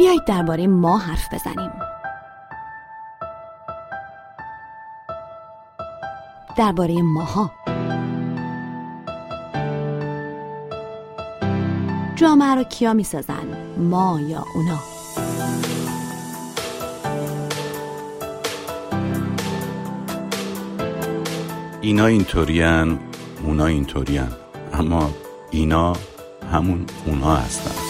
بیایید درباره ما حرف بزنیم. درباره ماها. جامعه رو کیا می‌سازن؟ ما یا اونا؟ اینا اینطورین اونا اینطورین اما اینا همون اونا هستن.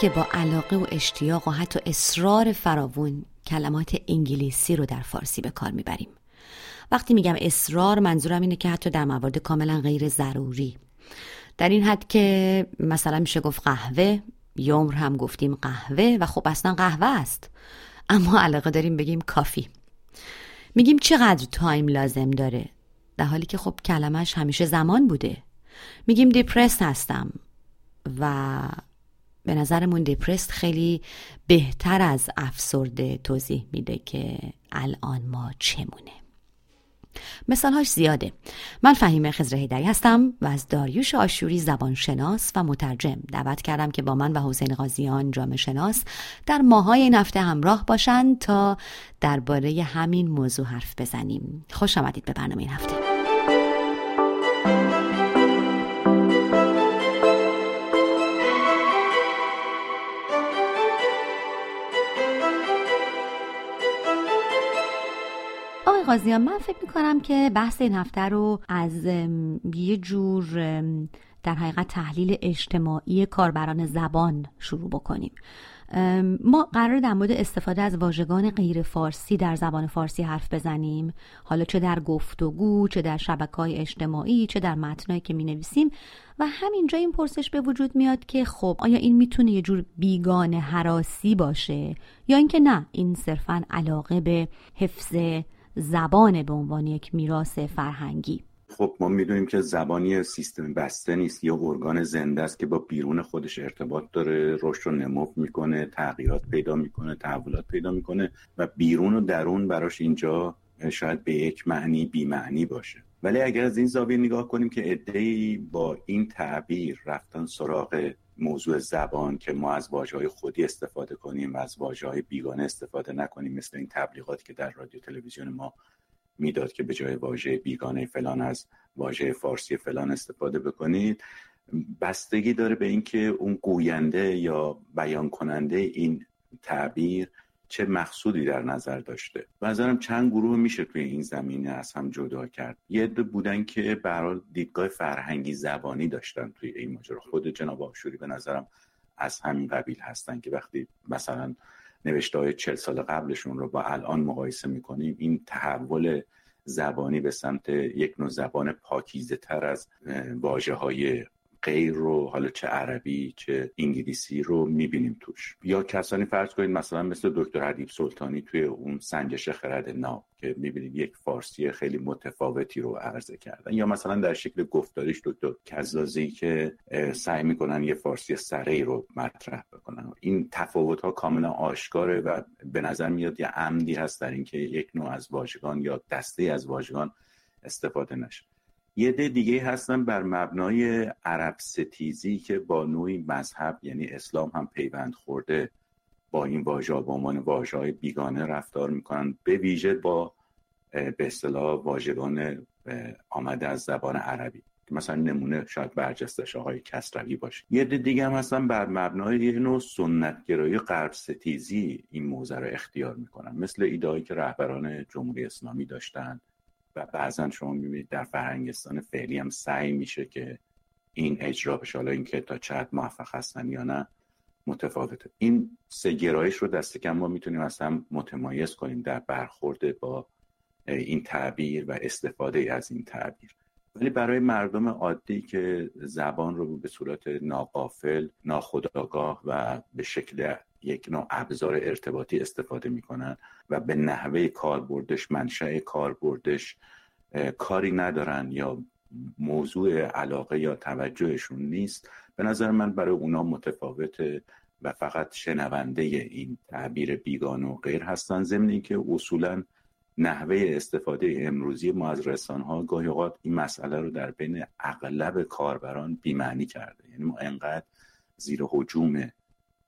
که با علاقه و اشتیاق و حتی اصرار فراوون کلمات انگلیسی رو در فارسی به کار می‌بریم. وقتی میگم اصرار منظورم اینه که حتی در موارد کاملا غیر ضروری. در این حد که مثلا میشه گفت قهوه، یه عمر هم گفتیم قهوه و خب اصلا قهوه است. اما علاقه داریم بگیم coffee. میگیم چقدر time لازم داره؟ در حالی که خب کلمش همیشه زمان بوده. میگیم depressed هستم و به نظرمون depressed خیلی بهتر از افسرده توضیح میده که الان ما چمونه. مثالهاش زیاده. من فهیمه خزر هیدری هستم و از داریوش آشوری زبانشناس و مترجم. دعوت کردم که با من و حسین قاضیان جامعه شناس در ماهای این هفته همراه باشند تا درباره همین موضوع حرف بزنیم. خوش آمدید به برنامه این هفته. قاضیان من فکر می‌کنم که بحث این هفته رو از یه جور در حقیقت تحلیل اجتماعی کاربران زبان شروع بکنیم. ما قرار در مورد استفاده از واژگان غیر فارسی در زبان فارسی حرف بزنیم. حالا چه در گفتگو چه در شبکه های اجتماعی چه در متنایی که می نویسیم و همینجا این پرسش به وجود میاد که خب آیا این می‌تونه یه جور بیگانه حراسی باشه؟ یا اینکه نه این صرفا علاقه به حفظ زبان به عنوان یک میراث فرهنگی. خب ما می‌دونیم که زبانی سیستم بسته نیست یا ارگان زنده است که با بیرون خودش ارتباط داره رشد و نمو می‌کنه تغییرات پیدا می‌کنه تحولات پیدا می‌کنه و بیرون و درون براش اینجا شاید به یک معنی بی معنی باشه. ولی اگر از این زاویه نگاه کنیم که ادهی با این تعبیر رفتن سراغ موضوع زبان که ما از واجه خودی استفاده کنیم و از واجه بیگانه استفاده نکنیم مثل این تبلیغاتی که در رادیو تلویزیون ما می‌داد که به جای واژه بیگانه فلان از واژه فارسی فلان استفاده بکنید. بستگی داره به اینکه اون گوینده یا بیان کننده این تعبیر چه مقصودی در نظر داشته. و نظرم چند گروه میشه توی این زمینه از هم جدا کرد. یه عده بودن که برای دیدگاه فرهنگی زبانی داشتن توی این ماجرا. خود جناب آشوری به نظرم از همین قبیل هستن که وقتی مثلا نوشته های چل سال قبلشون رو با الان مقایسه می‌کنیم این تحول زبانی به سمت یک نوع زبان پاکیزه تر از واجه های غیر رو حالا چه عربی چه انگلیسی رو می‌بینیم توش. یا کسانی فرض کنید مثلا مثل دکتر حدیب سلطانی توی اون سنجش خرد ناب که می‌بینید یک فارسی خیلی متفاوتی رو عرضه کردن. یا مثلا در شکل گفتاریش دکتر کزازی که سعی می‌کنن یه فارسی سره رو مطرح بکنن. این تفاوت ها کاملا آشکاره و به نظر میاد یه عمدی هست در اینکه یک نوع از واژگان یا دسته از واژگان استفاده نشه. یه ده دیگه هستن بر مبنای عرب ستیزی که با نوعی مذهب یعنی اسلام هم پیوند خورده با این واژه با عنوان واژه بیگانه رفتار می‌کنن. به ویژه با به اصطلاح واژگان آمده از زبان عربی مثلا نمونه شاید برجستش آقای کسروی باشه. یه ده دیگه هم هستن بر مبنای یه نوع سنتگرایی غرب ستیزی این موزه رو اختیار می‌کنن. مثل ایدهایی که رهبران جمهوری اسلامی داشتن. و بعضا شما می‌بینید در فرهنگستان فعلی هم سعی میشه که این اجرا بشه. حالا اینکه تا چقدر موفق هستن یا نه متفاوته. این سه گرایش رو دست کم ما می‌تونیم هم متمایز کنیم در برخورد با این تعبیر و استفاده از این تعبیر. ولی برای مردم عادی که زبان رو به صورت ناقافل ناخداگاه و به شکل یک نوع ابزار ارتباطی استفاده می‌کنن و به نحوه کاربردش منشأ کاربردش کاری ندارن یا موضوع علاقه یا توجهشون نیست. به نظر من برای اونا متفاوته و فقط شنونده این تعبیر بیگان و غیر هستن. ضمن که اصولا نحوه استفاده امروزی ما از رسانه ها گاهی اوقات این مسئله رو در بین اغلب کاربران بیمعنی کرده. یعنی ما انقدر زیر حجوم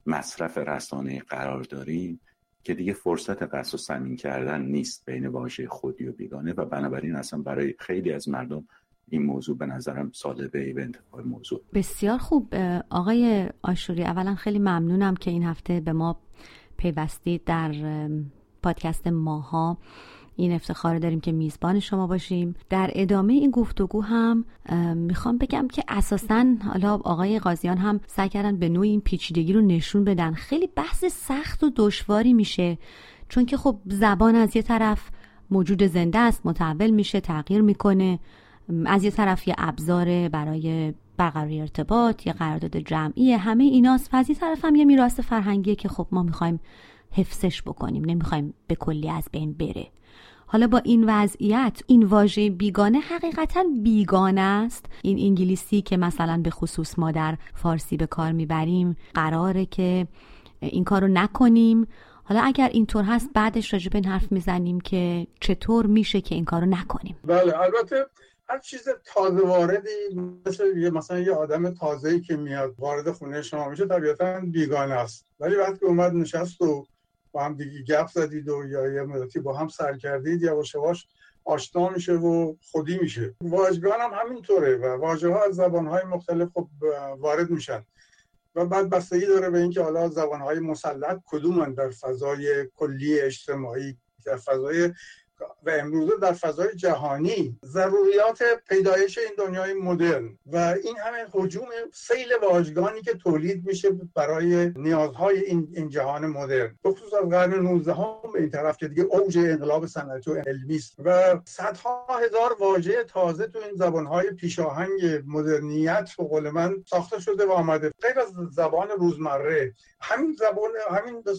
مصرف رسانه قرار داریم که دیگه فرصت قصد و سمین کردن نیست بین واژه خودی و بیگانه و بنابراین اصلا برای خیلی از مردم این موضوع به نظرم ای به انتفاع موضوع. بسیار خوب. آقای آشوری اولا خیلی ممنونم که این هفته به ما پیوستید در پادکست ماها. این افتخار داریم که میزبان شما باشیم. در ادامه این گفتگو هم می‌خوام بگم که اساسا حالا آقای قاضیان هم سعی کردن به نوع این پیچیدگی رو نشون بدن. خیلی بحث سخت و دشواری میشه. چون که خب زبان از یه طرف موجود زنده است متحول میشه تغییر می‌کنه. از یه طرف یه ابزار برای برقراری ارتباط یه قرارداد جمعی همه ایناست. و از یه طرف هم یه میراث فرهنگیه که خب ما می‌خوایم حفظش بکنیم. نمی‌خوایم به کلی از بین بره. حالا با این وضعیت این واژه بیگانه حقیقتا بیگانه است. این انگلیسی که مثلا به خصوص ما در فارسی به کار می‌بریم قراره که این کار رو نکنیم. حالا اگر اینطور هست بعدش راجع به این حرف می‌زنیم که چطور میشه که این کار رو نکنیم. بله البته هر چیز تازه واردی مثل مثلا یه آدم تازه‌ای که میاد وارد خونه شما میشه طبیعتا بیگانه است. ولی وقتی اومد نشست و هم دیگه گپ زدید و یا یه مدتی با هم سر کردید یواش یواش آشنا میشه و خودی میشه. واژگان هم همینطوره و واژه ها از زبان های مختلف خب وارد میشن. و بعد بستگی داره به اینکه حالا زبان های مسلط کدومن در فضای کلی اجتماعی در فضای و امروزه در فضای جهانی ضروریات پیدایش این دنیای مدرن و این همه حجوم سیل واژگانی که تولید میشه برای نیازهای این, این جهان مدرن. بخصوص از قرن 19 هم به این طرف که دیگه اوج انقلاب صنعتی و علمی است و صدها هزار واژه تازه تو این زبانهای پیشاهنگ مدرنیت به قول من ساخته شده و آمده. غیر از زبان روزمره همین زبان همین به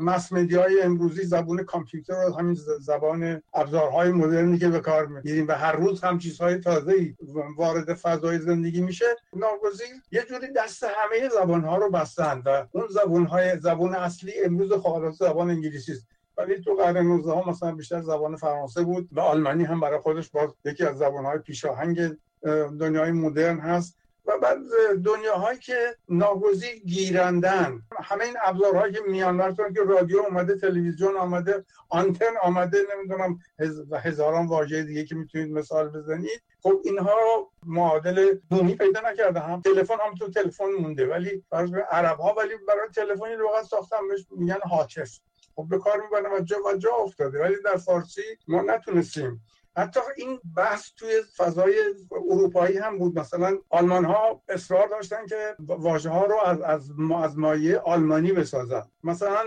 مس های امروزی زبان کامپیوتر و همین زبان ابزارهای مدرنی که به کار می‌گیریم و هر روز هم چیزهای تازه وارد فضای زندگی میشه ناگزیر یه جوری دست همه زبان ها رو بستن و اون زبان های زبان اصلی امروز خالص زبان انگلیسی است. ولی تو قرن 19 ها مثلا بیشتر زبان فرانسه بود. و آلمانی هم برای خودش باز یکی از زبان های پیشاهنگ دنیای مدرن هست. و بعد دنیاهایی که ناگزیر گیرندن. همه این ابزارهایی که میان که رادیو آمده تلویزیون آمده آنتن آمده نمی‌دونم هزاران واژه دیگه که می‌تونید مثال بزنید. خب اینها معادل بومی پیدا نکرده. هم تلفن هم تو تلفن مونده. ولی برای عرب ها ولی برای تلفن لغت ساختن میگن هاتف خب به کار می‌برن و جا و جا افتاده. ولی در فارسی ما نتونستیم. حتی این بحث توی فضای اروپایی هم بود. مثلا آلمان ها اصرار داشتن که واژه ها رو از از, از مایه آلمانی بسازن. مثلا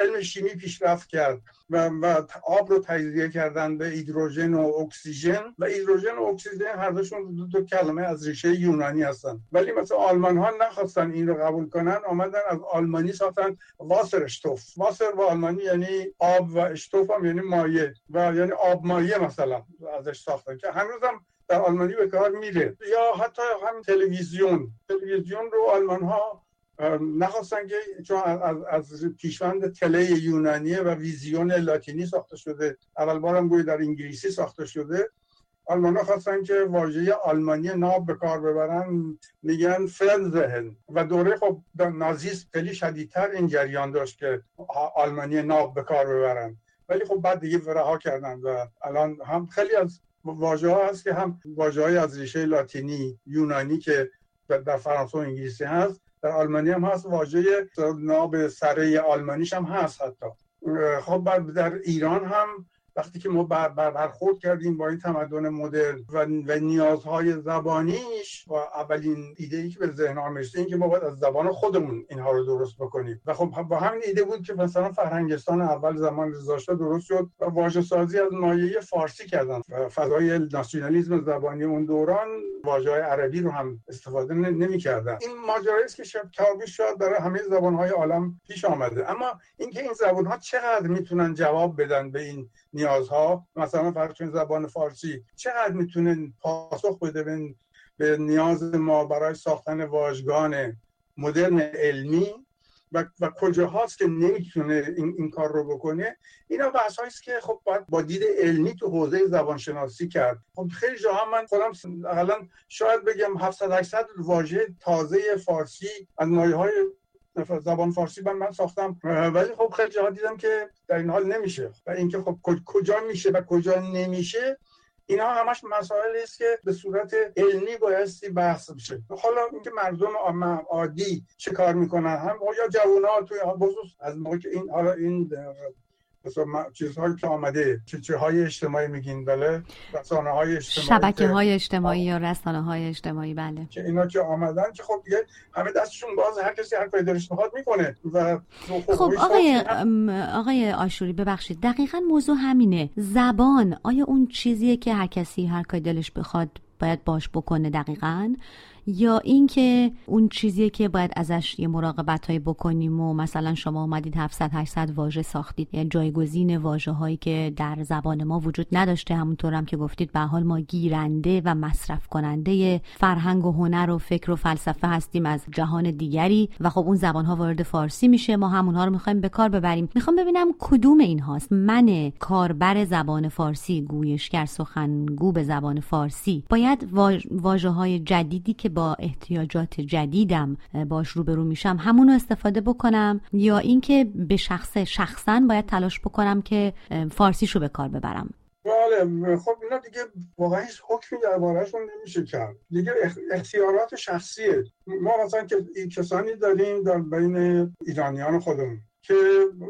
علم شیمی پیشرفت کرد و, و آب رو تجزیه کردن به هیدروژن و اکسیژن و هیدروژن و اکسیژن هر دوشون دو, دو کلمه از ریشه یونانی هستن. ولی مثلا آلمان ها نخواستن این رو قبول کنن آمدن از آلمانی ساختن واسر اشتوف واسر و آلمانی یعنی آب و اشتوف هم یعنی مایه و یعنی آب مایه مثلا. ازش ساختن که هنوز هم در آلمانی به کار میره. یا حتی هم تلویزیون. تلویزیون رو آلمان ها نخواستن که چون از, از پیشوند تله یونانیه و ویزیون لاتینی ساخته شده. اول بارم گوی در انگلیسی ساخته شده. آلمان ها خواستن که واژه آلمانی ناب به کار ببرن. میگن فرنزهن و دوره خب نازیسم خیلی شدیدتر این جریان داشت که آلمانی ناب به کار ببرن. ولی خب بعد دیگه رها کردن و الان هم خیلی از واژه ها هست که هم واژه های از ریشه لاتینی یونانی که در فرانسه و انگلیسی هست در آلمانی هم هست. واژه ناب سره آلمانیش هم هست حتی. خب در ایران هم وقتی که ما برخورد کردیم با این تمدن مدرن و, و نیازهای زبانیش و اولین ایده ای که به ذهن آمشته این که ما باید از زبان خودمون اینها رو درست بکنیم. و خب با همین ایده بود که مثلا فرهنگستان اول زمان رضا درست شد و واژه سازی از مایه فارسی کردن و فضای ناسیونالیسم زبانی اون دوران واژه عربی رو هم استفاده نمی‌کردن. این ماجرایی است که شب شاید برای همه زبانهای عالم پیش آمده. اما اینکه این زبانها چقدر می‌تونن جواب بدن به این نیازها مثلا فرض زبان فارسی چقدر می‌تونه پاسخ بده به, به نیاز ما برای ساختن واژگان مدرن علمی؟ و, و کجاهاست که نمی‌تونه این, این کار رو بکنه؟ اینا بحث است که خب باید با دید علمی تو حوزه زبانشناسی کرد. خب خیلی جاها من خودم اقلا شاید بگم 700 800 واژه تازه فارسی از مایه های زبان فارسی من من ساختم. ولی خب خیلی جاها دیدم که در این حال نمیشه. و اینکه خب کجا میشه و کجا نمیشه اینا همش مسائلی است که به صورت علمی بایستی بحث بشه حالا اینکه مردم عادی چه کار می‌کنن؟ هم یا جوونا توی بخصوص از موقع که این حالا این چیزهایی که آمده چه های اجتماعی میگین؟ بله. رسانه های اجتماعی شبکه های اجتماعی یا رسانه های اجتماعی؟ بله. که اینا که آمدن که خب دیگه همه دستشون باز هر کسی هر کاری دلش می‌خواد می‌کنه و خب, خب آقای آقای آشوری ببخشید. دقیقا موضوع همینه. زبان آیا اون چیزیه که هر کسی هر کاری دلش بخواد باید باش بکنه دقیقا؟ یا اینکه اون چیزیه که باید ازش یه مراقبت بکنیم و مثلا شما اومدید 700 800 واژه ساختید. یعنی جایگزین واژه هایی که در زبان ما وجود نداشته همونطور هم که گفتید به حال ما گیرنده و مصرف کننده فرهنگ و هنر و فکر و فلسفه هستیم از جهان دیگری و خب اون زبان ها وارد فارسی میشه. ما همونها رو می‌خوایم به کار ببریم. می‌خوام ببینم کدوم این هاست. من کاربر زبان فارسی گویشگر سخنگو به زبان فارسی باید واژه های جدیدی که با احتیاجات جدیدم باش روبرو میشم همونو استفاده بکنم یا اینکه به شخص شخصا باید تلاش بکنم که فارسیشو به کار ببرم. بله خب اینا دیگه واقعا هیچ حکمی دربارهشون نمیشه کرد. دیگه اختیارات شخصیه. ما مثلا که کسانی داریم در بین ایرانیان خودمون. که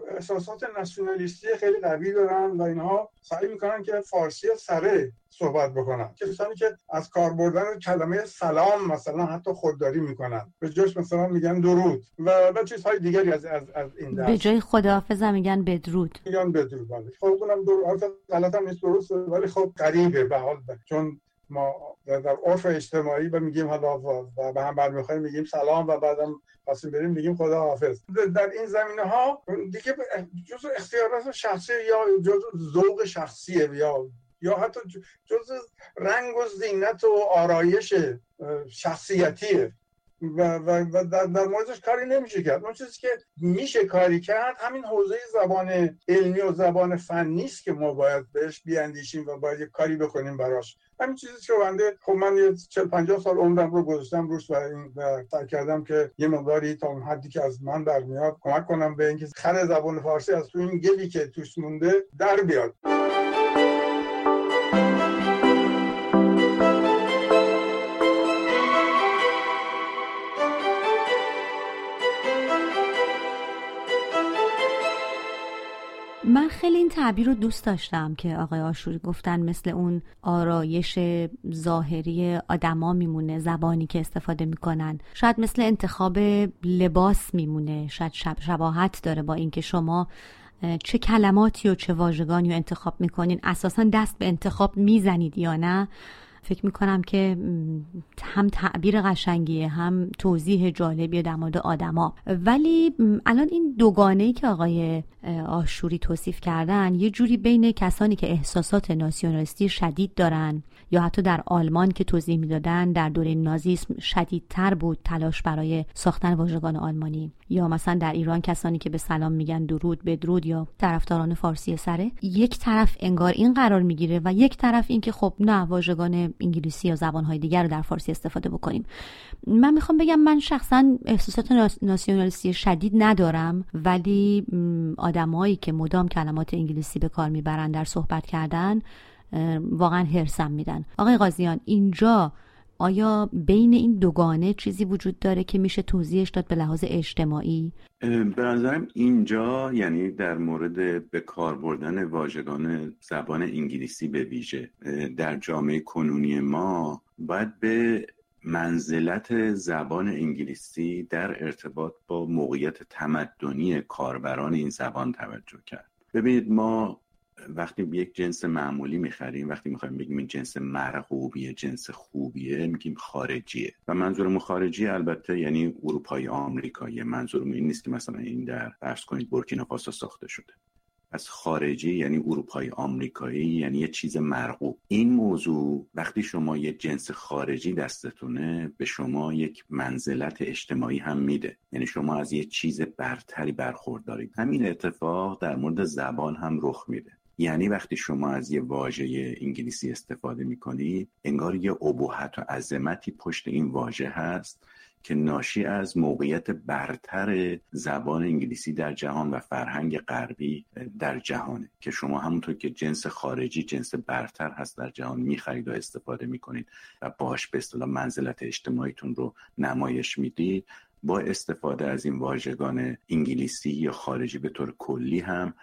احساسات ناسیونالیستی خیلی قوی دارن و اینها سعی می‌کنن که فارسی سره صحبت بکنن. کسانی که از کار بردن کلمه سلام مثلا حتی خودداری می‌کنن. به جاش مثلا میگن درود و و چیزهای دیگری از از, از این دست به جای خداحافظ میگن بدرود. میگن بدرود بله. خب اونم درود غلط هم نیست درست ولی خب قریبه به حال چون ما در عرف اجتماعی و میگیم حالا و به هم برمیخوایم میگیم سلام و بعدم خواستیم بریم میگیم خدا حافظ در این زمینه ها دیگه جز اختیارات شخصی یا جز ذوق شخصیه یا یا حتی جز رنگ و زینت و آرایش شخصیتیه. و, و, و در, در موردش کاری نمیشه کرد. اون چیزی که میشه کاری کرد همین حوزه زبان علمی و زبان فنی است که ما باید بهش بیاندیشیم و باید کاری بکنیم براش. همین چیزی که بنده خب من یه 40 50 سال عمرم رو گذاشتم روش و این سعی کردم که یه مقداری تا اون حدی که از من در میاد کمک کنم به اینکه خر زبان فارسی از تو این گلی که توش مونده در بیاد. خیلی این تعبیر رو دوست داشتم که آقای آشوری گفتن مثل اون آرایش ظاهری آدما میمونه زبانی که استفاده می‌کنن. شاید مثل انتخاب لباس میمونه. شاید شب شباهت داره با اینکه شما چه کلماتی و چه واژگانی رو انتخاب می‌کنین. اساسا دست به انتخاب می‌زنید یا نه؟ فکر می‌کنم که هم تعبیر قشنگیه هم توضیح جالبی در مورد آدما. ولی الان این دوگانه ای که آقای آشوری توصیف کردن یه جوری بین کسانی که احساسات ناسیونالیستی شدید دارن یا حتی در آلمان که توضیح می‌دادن در دوره نازیسم شدیدتر بود تلاش برای ساختن واژگان آلمانی. یا مثلا در ایران کسانی که به سلام میگن درود بدرود یا طرفداران فارسی سره یک طرف انگار این قرار می‌گیره و یک طرف اینکه خب نه واژگان انگلیسی یا زبانهای دیگر رو در فارسی استفاده بکنیم. من می‌خوام بگم من شخصا احساسات ناسیونالیستی شدید ندارم ولی آدمایی که مدام کلمات انگلیسی به کار می‌برن در صحبت کردن واقعا هرسم میدن. آقای قاضیان اینجا آیا بین این دوگانه چیزی وجود داره که میشه توضیحش داد به لحاظ اجتماعی؟ به نظرم اینجا یعنی در مورد به کار بردن واژگان زبان انگلیسی به ویژه در جامعه کنونی ما باید به منزلت زبان انگلیسی در ارتباط با موقعیت تمدنی کاربران این زبان توجه کرد. ببینید ما وقتی یک جنس معمولی می‌خریم وقتی می‌خوایم بگیم این جنس مرغوبیه جنس خوبیه میگیم خارجیه. و منظورمون خارجی البته یعنی اروپایی آمریکایی. منظورمون این نیست که مثلا این در فرض کنید بورکینافاسو ساخته شده. از خارجی یعنی اروپایی آمریکایی یعنی یه چیز مرغوب. این موضوع وقتی شما یه جنس خارجی دستتونه به شما یک منزلت اجتماعی هم میده. یعنی شما از یه چیز برتری برخوردارید. همین اتفاق در مورد زبان هم رخ میده. یعنی وقتی شما از یه واژه انگلیسی استفاده می‌کنید انگار یه ابهت و عظمتی پشت این واژه هست که ناشی از موقعیت برتر زبان انگلیسی در جهان و فرهنگ غربی در جهانه. که شما همونطور که جنس خارجی جنس برتر هست در جهان می‌خرید و استفاده می‌کنید و باش به اصطلاح منزلت اجتماعیتون رو نمایش می‌دید. با استفاده از این واژگان انگلیسی یا خارجی به طور کلی هم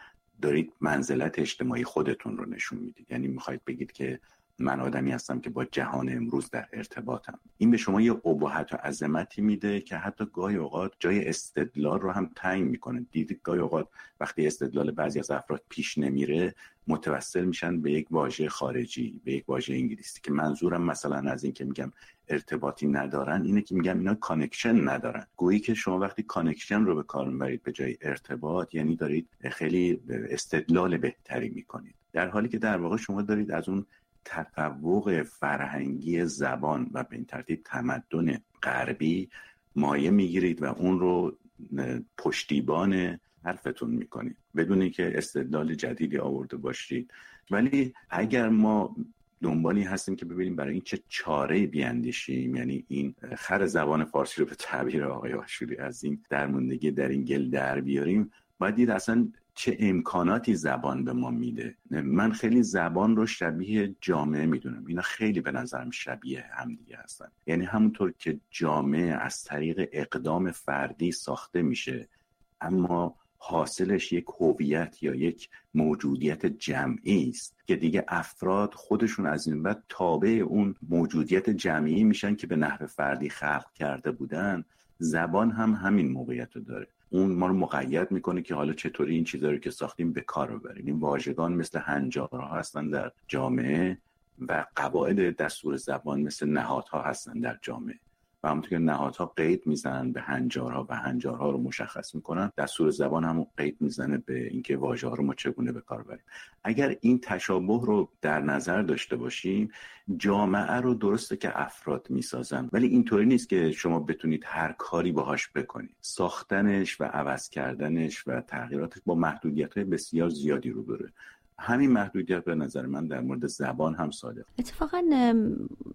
دارید منزلت اجتماعی خودتون رو نشون می‌دید. یعنی می‌خواید بگید که من آدمی هستم که با جهان امروز در ارتباطم. این به شما یه ابهت و عظمتی میده که حتی گاهی اوقات جای استدلال رو هم تعیین می‌کنه. دیدید گاهی اوقات وقتی استدلال بعضی از افراد پیش نمیره متوسل میشن به یک واژه خارجی به یک واژه انگلیسی که منظورم مثلا از این که میگم ارتباطی ندارن اینه که میگم اینا connection ندارن. گویی که شما وقتی connection رو به کار می‌برید به جای ارتباط یعنی دارید خیلی استدلال بهتری می‌کنید. در حالی که در واقع شما دارید از اون تفوق فرهنگی زبان و به این ترتیب تمدن غربی مایه می‌گیرید و اون رو پشتیبان حرفتون می‌کنید. بدون اینکه استدلال جدیدی آورده باشید. ولی اگر ما دنبالی هستیم که ببینیم برای این چه چاره بیاندیشیم یعنی این خر زبان فارسی رو به تعبیر آقای آشوری از این درموندگی در این گل در بیاریم باید دید اصلا چه امکاناتی زبان به ما میده. من خیلی زبان رو شبیه جامعه می‌دونم. اینا خیلی به نظرم شبیه همدیگه هستن. یعنی همونطور که جامعه از طریق اقدام فردی ساخته میشه اما حاصلش یک هویت یا یک موجودیت جمعی است که دیگه افراد خودشون از این بعد تابع اون موجودیت جمعی میشن که به نحو فردی خلق کرده بودن. زبان هم همین موقعیت رو داره. اون ما رو مقید می‌کنه که حالا چطوری این چیزا رو که ساختیم به کار ببریم. این واژگان مثل هنجارها هستن در جامعه و قواعد دستور زبان مثل نهادها هستن در جامعه. و همونطور که نهادها قید می‌زنن به هنجارها و هنجارها رو مشخص می‌کنن دستور زبان هم قید می‌زنه به اینکه واژه ها رو ما چگونه به کار بریم اگر این تشابه رو در نظر داشته باشیم جامعه رو درسته که افراد می‌سازن ولی اینطوری نیست که شما بتونید هر کاری باهاش بکنید. ساختنش و عوض کردنش و تغییراتش با محدودیت های بسیار زیادی رو بره همین محدودیت به نظر من در مورد زبان هم صادق. اتفاقا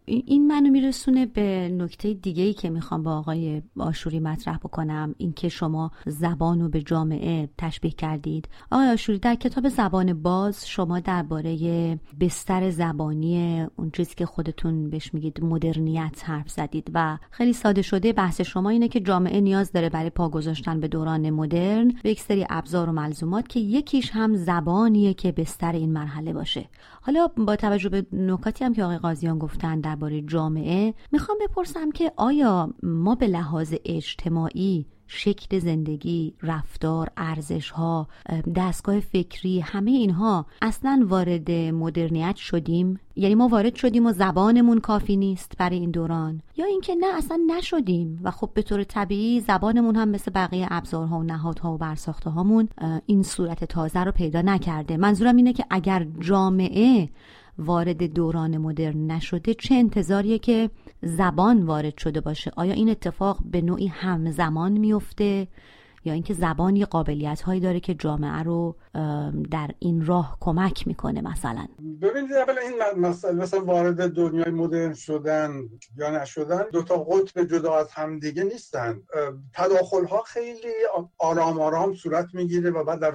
این منو میرسونه به نکته دیگه ای که می‌خوام با آقای آشوری مطرح بکنم اینکه شما زبان رو به جامعه تشبیه کردید. آقای آشوری در کتاب زبان باز شما درباره بستر زبانی اون چیزی که خودتون بهش میگید مدرنیت حرف زدید و خیلی ساده شده بحث شما اینه که جامعه نیاز داره برای پا گذاشتن به دوران مدرن به یک سری ابزار و ملزومات که یکیش هم زبانیه که بستر این مرحله باشه. حالا با توجه به نکاتی هم که آقای قاضیان گفتن درباره جامعه می‌خوام بپرسم که آیا ما به لحاظ اجتماعی شکل زندگی، رفتار، ارزش ها، دستگاه فکری همه اینها اصلا وارد مدرنیت شدیم. یعنی ما وارد شدیم و زبانمون کافی نیست برای این دوران. یا اینکه نه اصلا نشدیم. و خب به طور طبیعی زبانمون هم مثل بقیه ابزارها و نهادها و برساخته هامون این صورت تازه رو پیدا نکرده. منظورم اینه که اگر جامعه وارد دوران مدرن نشده چه انتظاریه که زبان وارد شده باشه؟ آیا این اتفاق به نوعی همزمان میفته؟ یا اینکه زبان یه قابلیت هایی داره که جامعه رو در این راه کمک می‌کنه مثلا؟ ببینید اولا این مسئله مثلا وارد دنیای مدرن شدن یا نشدن دو تا قطب جدا از همدیگه نیستن. تداخل ها خیلی آرام آرام صورت می‌گیره و بعد در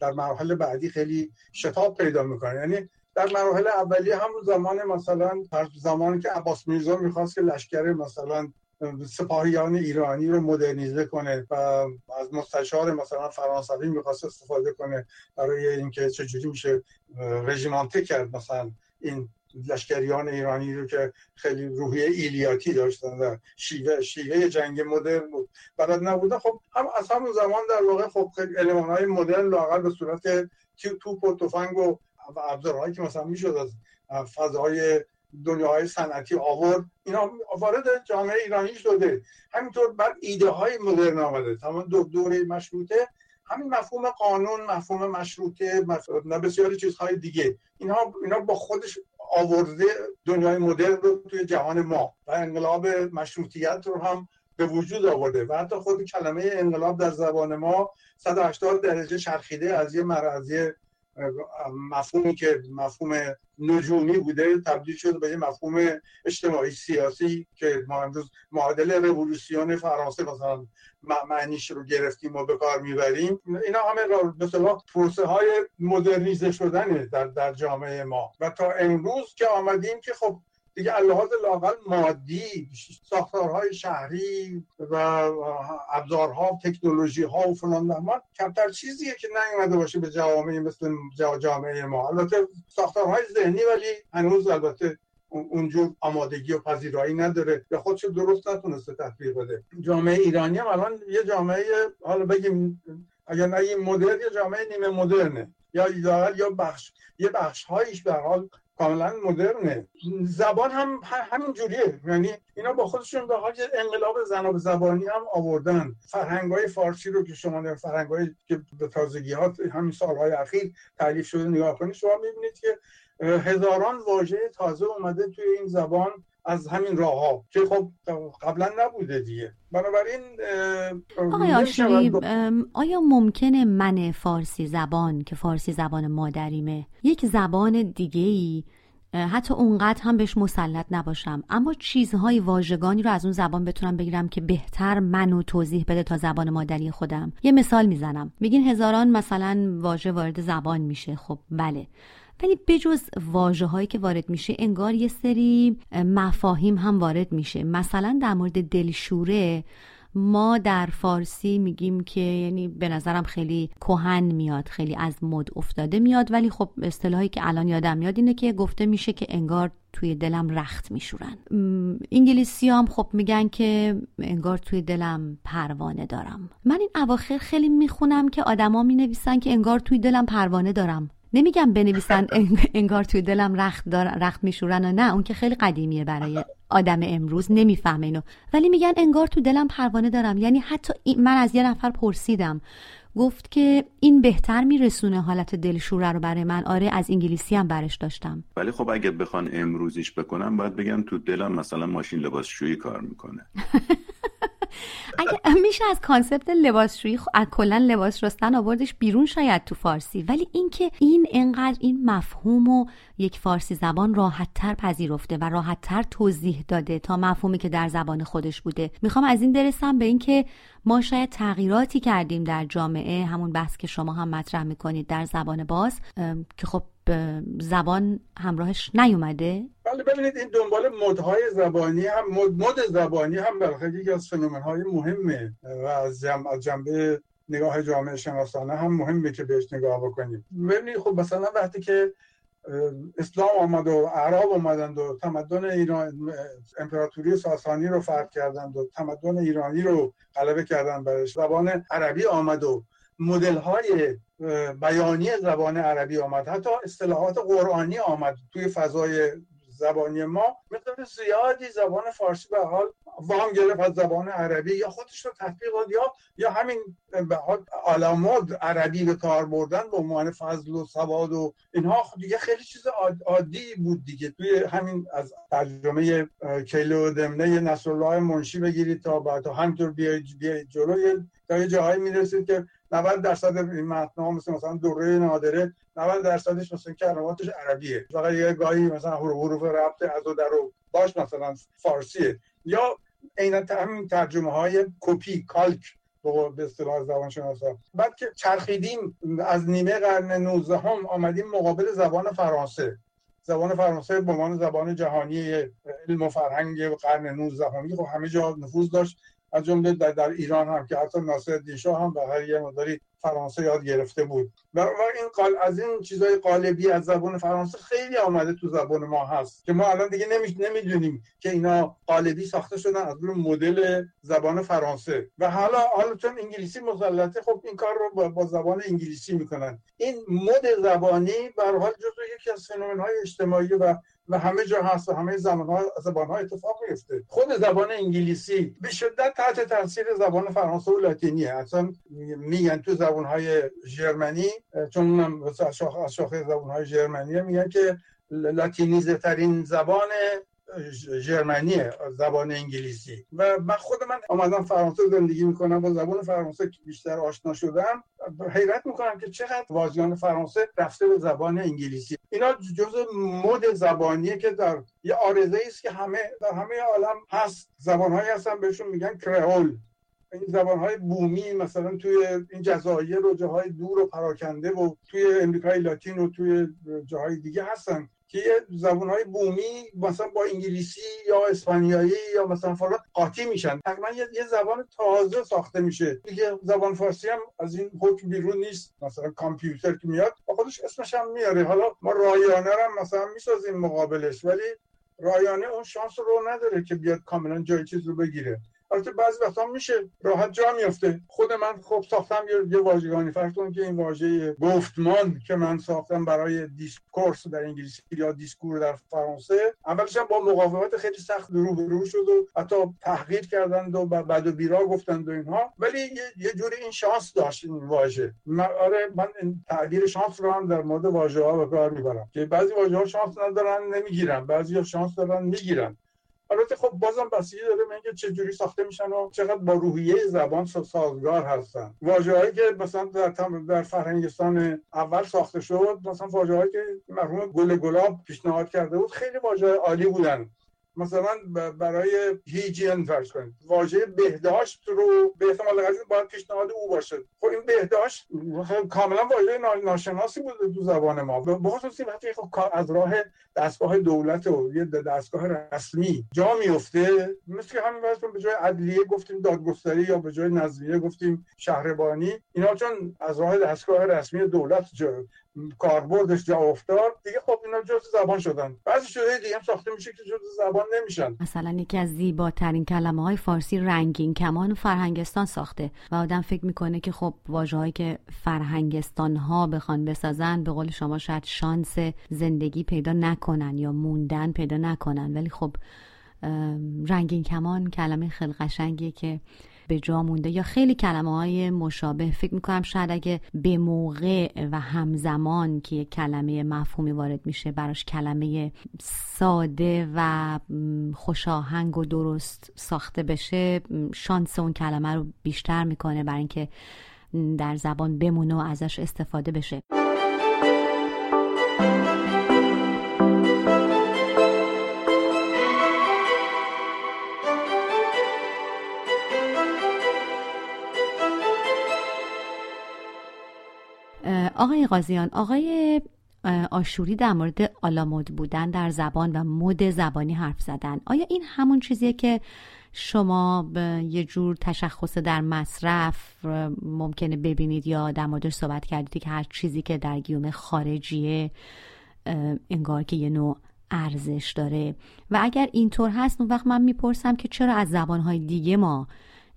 در مرحله بعدی خیلی شتاب پیدا می‌کنه. یعنی در مراحل اولیه همون زمان مثلا زمانی که عباس میرزا می‌خواست که لشکر مثلا سپاهیان ایرانی رو مدرنیزه کنه و از مستشار مثلا فرانسوی می‌خواست استفاده کنه برای اینکه چجوری میشه رژیمانته کرد مثلا این لشکریان ایرانی رو که خیلی روحیه ایلیاتی داشتن و شیوه شیوه جنگ مدرن بود. بلد نبوده. خب هم از همون زمان در واقع خب علمان های مدرن لاقل به صورت توپ و تفنگ و ابزارهایی که مثلا می‌شد از فضای دنیاهای صنعتی آورد اینا وارد جامعه ایرانی شده. همینطور بعد ایده های مدرن آمده. تمام دو دوره مشروطه. همین مفهوم قانون مفهوم مشروطه مفهوم بسیاری چیزهای دیگه. اینها اینا با خودش آورده دنیای مدرن رو توی جهان ما و انقلاب مشروطیت رو هم به وجود آورده. و حتی خود کلمه انقلاب در زبان ما 180 درجه چرخیده از یه مرزی مفهومی که مفهوم نجومی بوده تبدیل شده به مفهوم اجتماعی سیاسی که ما امروز معادل رولوسیون فرانسه مثلا معنیش رو گرفتیم و به کار می‌بریم. اینا همه مثلا پروسه های مدرنیزه شدنه در, در جامعه ما. و تا امروز که آمدیم که خب دیگه اللحاظ لاقل مادی ساختارهای شهری و ابزارها تکنولوژی ها و فلان دهمان کمتر چیزیه که نیومده باشه به جوامع مثل جامعه ما. البته ساختارهای ذهنی ولی هنوز البته اونجور آمادگی و پذیرایی نداره. به خودش درست نتونسته تطبیق بده. جامعه ایرانی هم الان یه جامعه حالا بگیم اگر این مدرن یه جامعه نیمه مدرنه. یا یا بخش یه بخش هایش به حال کاملا مدرنه. زبان هم همین جوریه. یعنی اینا با خودشون به حال انقلاب زناب زبانی هم آوردن. فرهنگ های فارسی رو که شما در فرهنگ که به تازگی ها همین سالهای اخیر تعلیف شده نگاه کنید شما می‌بینید که هزاران واژه تازه اومده توی این زبان. از همین راه ها که خب قبلا نبوده دیگه. بنابراین آقای آشری آیا ممکنه من فارسی زبان که فارسی زبان مادریمه یک زبان دیگه ای حتی اونقدر هم بهش مسلط نباشم اما چیزهای واژگانی رو از اون زبان بتونم بگیرم که بهتر منو توضیح بده تا زبان مادری خودم؟ یه مثال می‌زنم. میگین هزاران مثلا واژه وارد زبان میشه. خب بله. ولی بجز واجه هایی که وارد میشه انگار یه سری مفاهیم هم وارد میشه. مثلا در مورد دلشوره ما در فارسی میگیم که یعنی به نظرم خیلی کهن میاد خیلی از مد افتاده میاد ولی خب اصطلاحی که الان یادم میاد اینه که گفته میشه که انگار توی دلم رخت میشورن. انگلیسی هم خب میگن که انگار توی دلم پروانه دارم. من این اواخر خیلی می‌خونم که آدما می‌نویسن که انگار توی دلم پروانه دارم. نمیگم بنویسن انگار توی دلم رخت دار رخت میشورن و نه اون که خیلی قدیمیه برای آدم امروز نمی‌فهمه اینو. ولی میگن انگار تو دلم پروانه دارم. یعنی حتی من از یه نفر پرسیدم. گفت که این بهتر میرسونه حالت دلشوره رو برای من. آره از انگلیسی هم برش داشتم. ولی خب اگه بخوان امروزیش بکنم باید بگم تو دلم مثلا ماشین لباسشویی کار می‌کنه. اگه میشه از کانسپت لباسشویی از کلا لباس رستن آوردش بیرون شاید تو فارسی. ولی اینکه این انقدر این مفهوم و یک فارسی زبان راحت تر پذیرفته و راحت تر توضیح داده تا مفهومی که در زبان خودش بوده. می‌خوام از این برسم به اینکه ما شاید تغییراتی کردیم در جامعه همون بحث که شما هم مطرح می‌کنید در زبان باز که خب زبان همراهش نیومده؟ بله ببینید این دنبال مدهای زبانی هم مد, زبانی هم برخلاف یکی از فنومن های مهمه و از, جنبه نگاه جامعه شناسانه هم مهمه که بهش نگاه بکنیم. ببینید خب مثلا وقتی که اسلام آمد و عرب آمدند و تمدن ایران امپراتوری ساسانی رو فرد کردند و تمدن ایرانی رو غلبه کردند برش زبان عربی آمد و مدل های بیانی زبان عربی آمد. حتی اصطلاحات قرآنی آمد توی فضای زبانی ما. مقدار زیادی زبان فارسی به حال وام گرفت از زبان عربی. یا خودش رو تطبیق یا یا همین به حال علامات عربی به کار بردن به عنوان فضل و سواد و اینها. دیگه خیلی چیز عادی بود دیگه. توی همین از ترجمه کیلو دمنه نصرالله منشی بگیرید تا بعد تا همینطور بیاید جلو تا یه جاهایی می‌رسید که 90 درصد این متن مثل مثلا دوره نادره 90 درصدش مثلا کلماتش عربیه. فقط یه گاهی مثلا حروف ربط از و در و باش مثلا فارسیه. یا عین همین ترجمه های کپی کالک به اصطلاح زبان شناسا بعد که چرخیدیم از نیمه قرن 19 هم آمدیم مقابل زبان فرانسه. زبان فرانسه به عنوان زبان جهانی علم و فرهنگ قرن 19 خب همه جا نفوذ داشت. از جمله در, در ایران هم که حتی ناصر دیشا هم به هر یه مداری فرانسه یاد گرفته بود. و این قال از این چیزای قالبی از زبان فرانسه خیلی آمده تو زبان ما هست که ما الان دیگه نمی‌دونیم که اینا قالبی ساخته شدن از روی مدل زبان فرانسه. و حالا حالا چون انگلیسی مسلطه خب این کار رو با, با زبان انگلیسی می‌کنن. این مد زبانی به حال جزو یکی از فنومن های اجتماعی و و همه جا هست و همه زبان ها, زبان ها اتفاق میفته خود زبان انگلیسی به شدت تحت تاثیر زبان فرانسه و لاتینیه اصلا میگن تو زبان های ژرمنی چون از شاخه زبان های ژرمنی میگن که لاتینیزه ترین زبان ژرمنی زبان انگلیسی. و من خود من آمدم فرانسه زندگی می‌کنم با زبان فرانسه بیشتر آشنا شدم. حیرت می‌کنم که چقدر واژگان فرانسه رفته به زبان انگلیسی. اینا جزء مد زبانیه که در یه آرزه است که همه در همه عالم هست. زبانهایی هستن بهشون میگن کرئول. این زبان های بومی مثلا توی این جزایر و جاهای دور و پراکنده و توی امریکای لاتین و توی جاهای دیگه هستن. که یه های بومی مثلا با انگلیسی یا اسپانیایی یا مثلا فلان قاطی میشن. تقریبا یه زبان تازه ساخته میشه. دیگه زبان فارسی هم از این حکم بیرون نیست. مثلا کامپیوتر که میاد با خودش اسمش هم میاره. حالا ما رایانه هم مثلا می‌سازیم مقابلش ولی رایانه اون شانس رو نداره که بیاد کاملا جای چیز رو بگیره. البته بعضی وقتا میشه راحت جا میفته خود من خب ساختم یه, واژگانی. فرض کنم که این واژه گفتمان که من ساختم برای discourse در انگلیسی یا discours در فرانسه اولش با مقاومت خیلی سخت روبرو شد و حتی تحقیر کردند و بد و بیراه گفتند و اینها. ولی یه, جوری این شانس داشت این واژه. من آره من تعبیر شانس رو هم در مورد واژه ها به کار می‌برم. که بعضی واژه ها شانس ندارن نمی‌گیرن. بعضی ها شانس دارن می‌گیرن. البته خب بازم بسیاری داره اینکه چه جوری ساخته میشن و چقدر با روحیه زبان سازگار هستن. واژه‌هایی که مثلا در در فرهنگستان اول ساخته شد مثلا واژه‌هایی که مرحوم گل گلاب پیشنهاد کرده بود خیلی واژه عالی بودن. مثلا برای هیجین فرض کنید. واژه بهداشت رو به احتمال قوی باید پیشنهاد او باشه. خب این بهداشت کاملا واژه ناشناسی بود تو زبان ما. به خصوصی وقتی خب از راه دستگاه دولت و یه دستگاه رسمی جا میفته مثل همین واسه به جای عدلیه گفتیم دادگستری یا به جای نظریه گفتیم شهربانی اینا چون از راه دستگاه رسمی دولت کاربردش جا افتاد دیگه خب اینا جز زبان شدن. بعضی شده دیگه هم ساخته میشه که جز زبان نمیشن. مثلا یکی از زیباترین کلمه های فارسی رنگین کمان فرهنگستان ساخته و آدم فکر می‌کنه که خب واژه که فرهنگستان ها بخوان بسازن به قول شما شاید شانس زندگی پیدا نکنن یا موندن پیدا نکنن. ولی خب رنگین کمان کلمه خیلی قشنگیه که به جا مونده یا خیلی کلمه های مشابه. فکر می‌کنم شاید اگه به موقع و همزمان که یک کلمه مفهومی وارد میشه براش کلمه ساده و خوشاهنگ و درست ساخته بشه شانس اون کلمه رو بیشتر می‌کنه برای اینکه در زبان بمونه و ازش استفاده بشه. آقای قاضیان آقای آشوری در مورد آلامود بودن در زبان و مد زبانی حرف زدن. آیا این همون چیزیه که شما به یه جور تشخص در مصرف ممکنه ببینید یا در موردش صحبت کردید که هر چیزی که در گیوم خارجیه انگار که یه نوع ارزش داره؟ و اگر اینطور هست اون وقت من می‌پرسم که چرا از زبانهای دیگه ما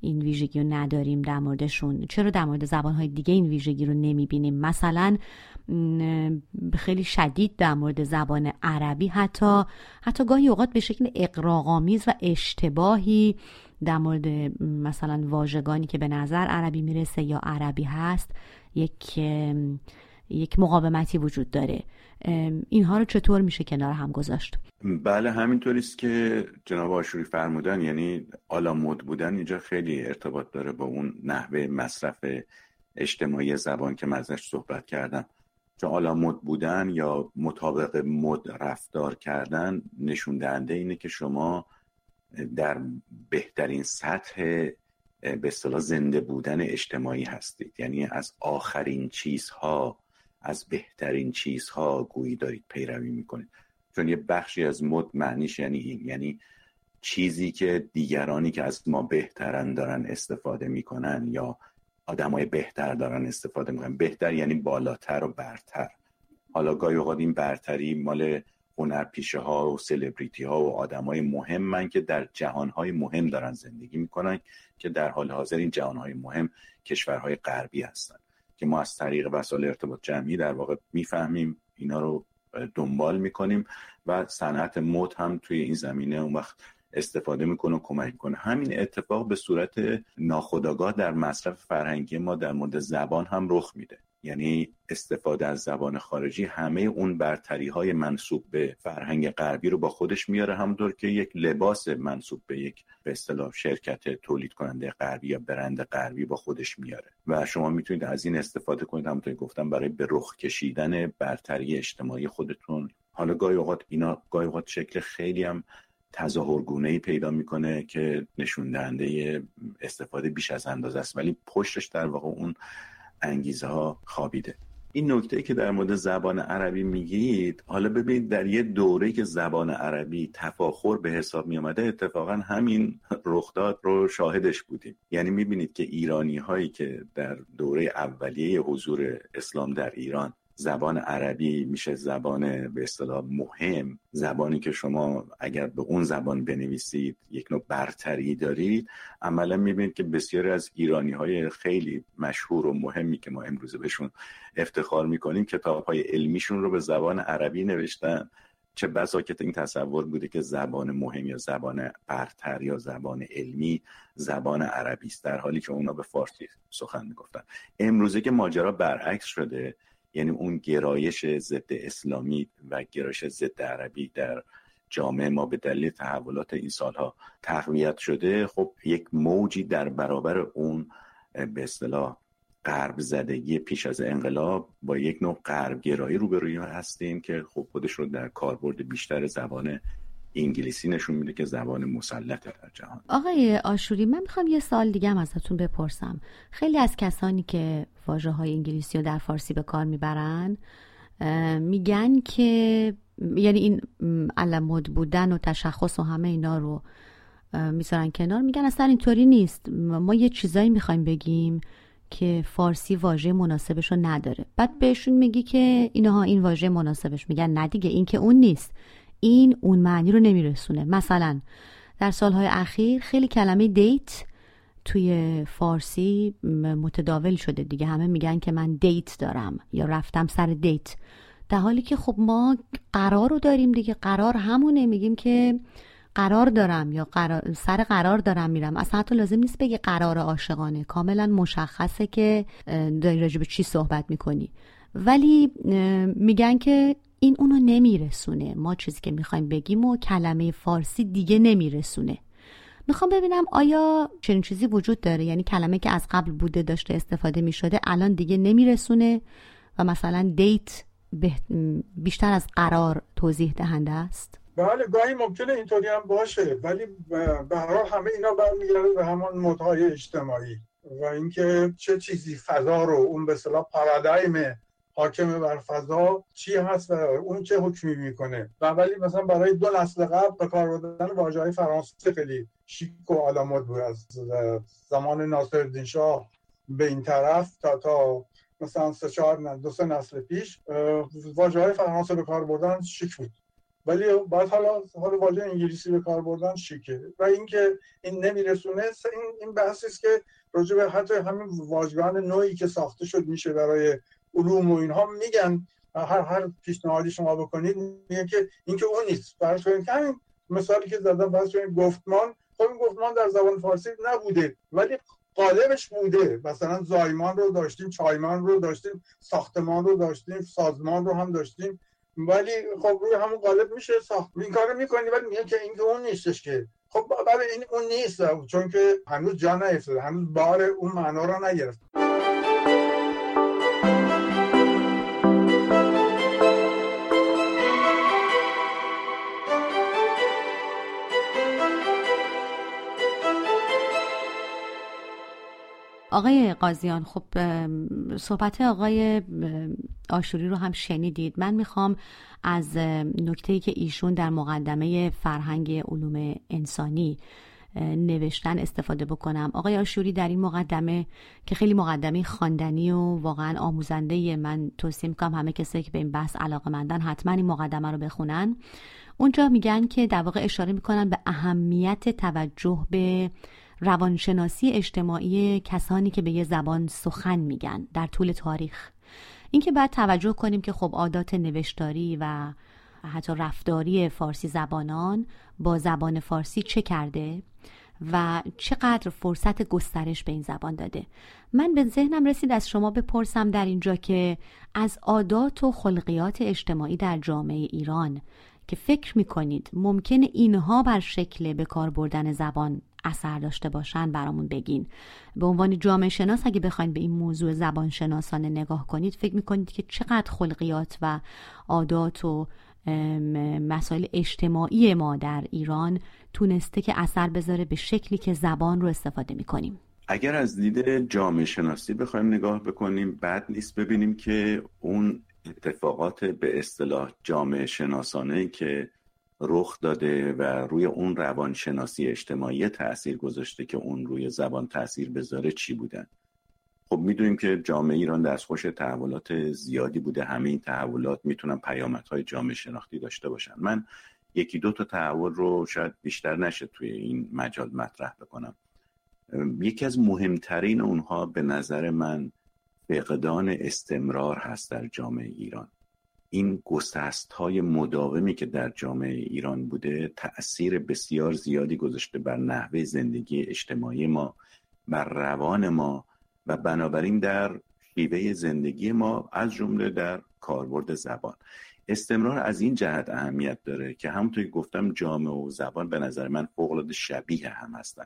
این ویژگی رو نداریم در موردشون. چرا در مورد زبانهای دیگه این ویژگی رو نمی‌بینیم؟ مثلا خیلی شدید در مورد زبان عربی حتی. حتی گاهی اوقات به شکل اقراغامیز و اشتباهی در مورد مثلا واژگانی که به نظر عربی می‌رسه یا عربی هست یک یک مقاومتی وجود داره. اینها رو چطور میشه کنار هم گذاشت؟ بله همینطوری است که جناب آشوری فرمودن یعنی آلا مد بودن اینجا خیلی ارتباط داره با اون نحوه مصرف اجتماعی زبان که مزش صحبت کردم. چون آلا مد بودن یا مطابق مد رفتار کردن نشون دهنده اینه که شما در بهترین سطح به اصطلاح زنده بودن اجتماعی هستید. یعنی از آخرین چیزها از بهترین چیزها گویی دارید پیروی می‌کنید. چون یه بخشی از مد معنیش یعنی این یعنی چیزی که دیگرانی که از ما بهترن دارن استفاده می‌کنن یا آدمای بهتر دارن استفاده می‌کنن. بهتر یعنی بالاتر و برتر. حالا گاهی اوقات این برتری مال هنرپیشه ها و سلبریتی ها و مهم که در جهان های مهم دارن زندگی می‌کنن که در حال حاضر این جهان های مهم کشورهای غربی هستن. که ما از طریق وسایل ارتباط جمعی در واقع می‌فهمیم اینا رو دنبال می‌کنیم و صنعت مد هم توی این زمینه اون وقت استفاده می‌کنه و کمک کنه همین اتفاق به صورت ناخودآگاه در مصرف فرهنگی ما در مورد زبان هم رخ میده. یعنی استفاده از زبان خارجی همه اون برتری های منصوب به فرهنگ غربی رو با خودش میاره همونطور که یک لباس منصوب به یک به اصطلاح شرکت تولید کننده غربی یا برند غربی با خودش میاره. و شما می‌تونید از این استفاده کنید همونطور گفتم برای به رخ کشیدن برتری اجتماعی خودتون. حالا گاهی اوقات اینا گاهی اوقات شکل خیلی هم تظاهرگونه ای پیدا می‌کنه که نشون دهنده استفاده بیش از اندازه است. ولی پشتش در واقع اون انگیزه ها خوابیده. این نکته که در مورد زبان عربی میگید حالا ببینید در یه دوره که زبان عربی تفاخر به حساب می آمده اتفاقا همین رخداد رو شاهدش بودیم. یعنی می‌بینید که ایرانی هایی که در دوره اولیه حضور اسلام در ایران زبان عربی میشه زبان به اصطلاح مهم. زبانی که شما اگر به اون زبان بنویسید یک نوع برتری دارید. عملا می‌بینید که بسیاری از ایرانی های خیلی مشهور و مهمی که ما امروزه بهشون افتخار می‌کنیم کتاب های علمیشون رو به زبان عربی نوشتن. چه بسا که این تصور بوده که زبان مهم یا زبان برتر یا زبان علمی زبان عربی است در حالی که اونا به فارسی سخن می‌گفتن. امروزه که ماجرا برعکس شده یعنی اون گرایش ضد اسلامی و گرایش ضد عربی در جامعه ما به دلیل تحولات این سالها تقویت شده خب یک موجی در برابر اون به اصطلاح غرب زدگی پیش از انقلاب با یک نوع غرب گرایی روبروی هستیم که خب خودش رو در کاربرد بیشتر زبان انگلیسی نشون میده که زبان مسلطه در جهان. آقای آشوری من می‌خوام یه سال دیگه هم ازتون بپرسم. خیلی از کسانی که واژه های انگلیسی رو در فارسی به کار می‌برن میگن که یعنی این علمود بودن و تشخص و همه اینا رو می‌ذارن کنار. میگن اصلا اینطوری نیست. ما یه چیزایی می‌خوایم بگیم که فارسی واژه مناسبش رو نداره. بعد بهشون میگی که اینها این واژه مناسبش. میگن نه دیگه این که اون نیست. این اون معنی رو نمیرسونه. مثلا در سالهای اخیر خیلی کلمه دیت توی فارسی متداول شده دیگه. همه میگن که من دیت دارم یا رفتم سر دیت در حالی که خب ما قرار رو داریم دیگه. قرار همونه. میگیم که قرار دارم یا قرار سر قرار دارم میرم. اصلا حتی لازم نیست بگی قرار عاشقانه. کاملا مشخصه که داری راجع به چی صحبت می‌کنی. ولی میگن که این اونو نمیرسونه. ما چیزی که می‌خوایم بگیم و کلمه فارسی دیگه نمیرسونه. می‌خوام ببینم آیا چنین چیزی وجود داره؟ یعنی کلمه که از قبل بوده داشته استفاده می‌شده الان دیگه نمیرسونه و مثلا دیت بیشتر از قرار توضیح دهنده است؟ بله گاهی ممکنه اینطوری هم باشه ولی به هر همه اینا برمیگرده به همان مدهای اجتماعی و اینکه چه چیزی فضا رو اون به اصطلاح پارادایم حاکم بر فضا چی هست و اون چه حکمی می‌کنه. و ولی مثلا برای دو نسل قبل به کار بردن واژه های فرانسه خیلی شیک و علامت بود. از زمان ناصر شاه به این طرف تا تا مثلا سه چهار دو سه نسل پیش واژه های فرانسه به کار بردن شیک بود. ولی بعد حالا حالا واژه انگلیسی به کار بردن شیکه. و اینکه این نمیرسونه این این بحثی است که راجع به حتی همین واژگان نوعی که ساخته شد میشه برای علوم و اینها میگن هر هر پیشنهادی شما بکنید میگن که این که اون نیست. برای همین مثالی که زدم فرض گفتمان خب این گفتمان در زبان فارسی نبوده ولی قالبش بوده. مثلا زایمان رو داشتیم چایمان رو داشتیم ساختمان رو داشتیم سازمان رو هم داشتیم. ولی خب روی همون قالب میشه ساخت. این کارو می‌کنی ولی میگه که این که اون نیستش که. خب برای این اون نیست. چون که هنوز جا نیفتاده هنوز بار اون معنا رو نگرفت. آقای قاضیان خب صحبت آقای آشوری رو هم شنیدید. من می‌خوام از نکته که ایشون در مقدمه فرهنگ علوم انسانی نوشتن استفاده بکنم. آقای آشوری در این مقدمه که خیلی مقدمه خواندنی و واقعا آموزنده من توصیه می‌کنم همه کسی که به این بحث علاقه مندن حتما این مقدمه رو بخونن. اونجا میگن که در واقع اشاره می‌کنن به اهمیت توجه به روانشناسی اجتماعی کسانی که به یه زبان سخن میگن در طول تاریخ. اینکه بعد توجه کنیم که خب عادات نوشتاری و حتی رفتاری فارسی زبانان با زبان فارسی چه کرده و چقدر فرصت گسترش به این زبان داده. من به ذهنم رسید از شما بپرسم در اینجا که از عادات و خلقیات اجتماعی در جامعه ایران که فکر می‌کنید ممکن اینها بر شکل به کار بردن زبان اثر داشته باشن برامون بگین. به عنوان جامعه شناس اگه بخواید به این موضوع زبان شناسانه نگاه کنید فکر می‌کنید که چقدر خلقیات و عادات و مسائل اجتماعی ما در ایران تونسته که اثر بذاره به شکلی که زبان رو استفاده می‌کنیم؟ اگر از دید جامعه شناسی بخوایم نگاه بکنیم بعد نیست ببینیم که اون اتفاقات به اصطلاح جامعه شناسانه که رخ داده و روی اون روانشناسی اجتماعی تاثیر گذاشته که اون روی زبان تاثیر بذاره چی بودن؟ خب می‌دونیم که جامعه ایران دستخوش تحولات زیادی بوده. همه این تحولات می‌تونن پیامدهای جامعه شناختی داشته باشن. من یکی دو تا تحول رو شاید بیشتر نشه توی این مجال مطرح بکنم. یکی از مهمترین اونها به نظر من فقدان استمرار هست در جامعه ایران. این گسست های مداومی که در جامعه ایران بوده تأثیر بسیار زیادی گذاشته بر نحوه زندگی اجتماعی ما بر روان ما و بنابراین در شیوه زندگی ما از جمله در کاربرد زبان. استمرار از این جهت اهمیت داره که همونطور که گفتم جامعه و زبان به نظر من فوقالعاده شبیه هم هستن.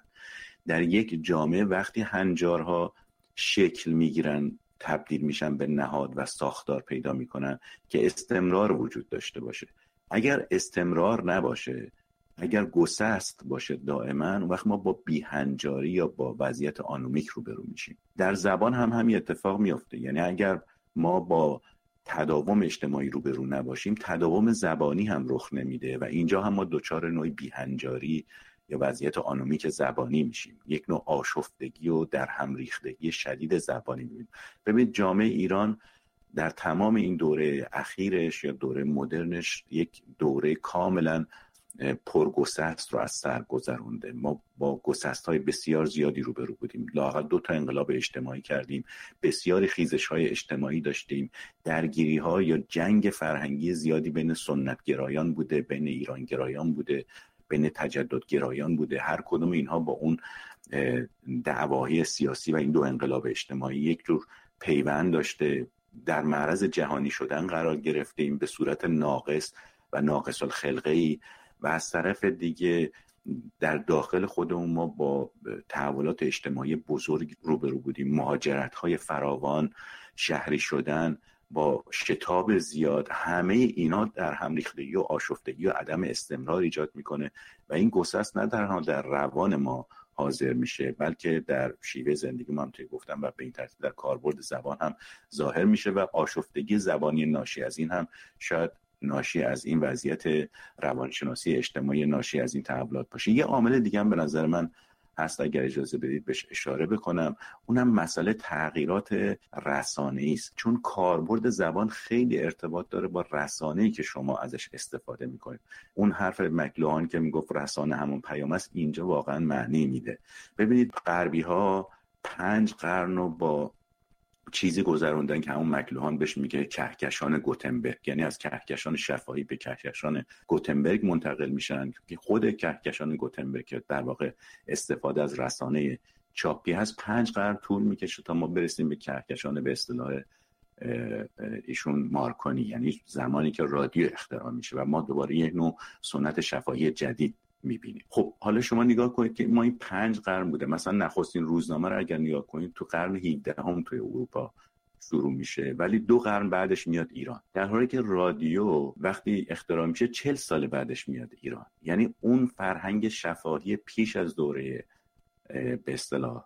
در یک جامعه وقتی هنجارها شکل می‌گیرن تبدیل میشن به نهاد و ساختار پیدا می‌کنن که استمرار وجود داشته باشه. اگر استمرار نباشه اگر گسست باشه دائما اون وقت ما با بیهنجاری یا با وضعیت آنومیک روبرو میشیم. در زبان هم همین اتفاق میافته. یعنی اگر ما با تداوم اجتماعی روبرو نباشیم تداوم زبانی هم رخ نمیده و اینجا هم ما دچار نوعی بیهنجاری یا وضعیت آنومیک زبانی میشیم. یک نوع آشفتگی و در هم ریختگی شدید زبانی می‌بینیم. ببینید جامعه ایران در تمام این دوره اخیرش یا دوره مدرنش یک دوره کاملا پرگسست رو از سر گذرونده. ما با گسست های بسیار زیادی روبرو بودیم. لاقل دو تا انقلاب اجتماعی کردیم. بسیاری خیزش های اجتماعی داشتیم. درگیری ها یا جنگ فرهنگی زیادی بین سنت گرایان بوده بین ایران گرایان بوده. بین تجدد گرایان بوده. هر کدوم اینها با اون دعواهای سیاسی و این دو انقلاب اجتماعی یک جور پیوند داشته در معرض جهانی شدن قرار گرفتیم به صورت ناقص و ناقص الخلقه ای و از طرف دیگه در داخل خودمون ما با تحولات اجتماعی بزرگ روبرو بودیم. مهاجرت های فراوان شهری شدن با شتاب زیاد همه اینا در هم ریختگی و آشفتگی و عدم استمرار ایجاد می‌کنه و این گسست نه در در روان ما حاضر میشه بلکه در شیوه زندگی ما هم توی گفتم و به این ترتیب در کاربرد زبان هم ظاهر میشه و آشفتگی زبانی ناشی از این هم شاید ناشی از این وضعیت روانشناسی اجتماعی ناشی از این تحولات باشه. یه عامل دیگه هم به نظر من هست. اگر اجازه بدید بهش اشاره بکنم. اونم مسئله تغییرات رسانه است چون کاربرد زبان خیلی ارتباط داره با رسانه‌ای که شما ازش استفاده می‌کنید. اون حرف مکلوهان که می‌گفت رسانه همون پیام است اینجا واقعا معنی میده. ببینید غربی ها پنج قرن رو با چیزی گذروندن که همون مکلوهان بهش میگه کهکشان گوتنبرگ. یعنی از کهکشان شفاهی به کهکشان گوتنبرگ منتقل میشن که خود کهکشان گوتنبرگ در واقع استفاده از رسانه چاپی هست پنج قرن طول می‌کشه تا ما برسیم به کهکشان به اصطلاح ایشون مارکونی. یعنی زمانی که رادیو اختراع میشه و ما دوباره یک نوع سنت شفاهی جدید می‌بینیم. خب حالا شما نگاه کنید که ما این پنج قرن بوده. مثلا نخستین روزنامه رو اگر نگاه کنید تو قرن 17 هم توی اروپا شروع میشه ولی دو قرن بعدش میاد ایران. در حالی که رادیو وقتی اختراع میشه چل سال بعدش میاد ایران. یعنی اون فرهنگ شفاهی پیش از دوره به اصطلاح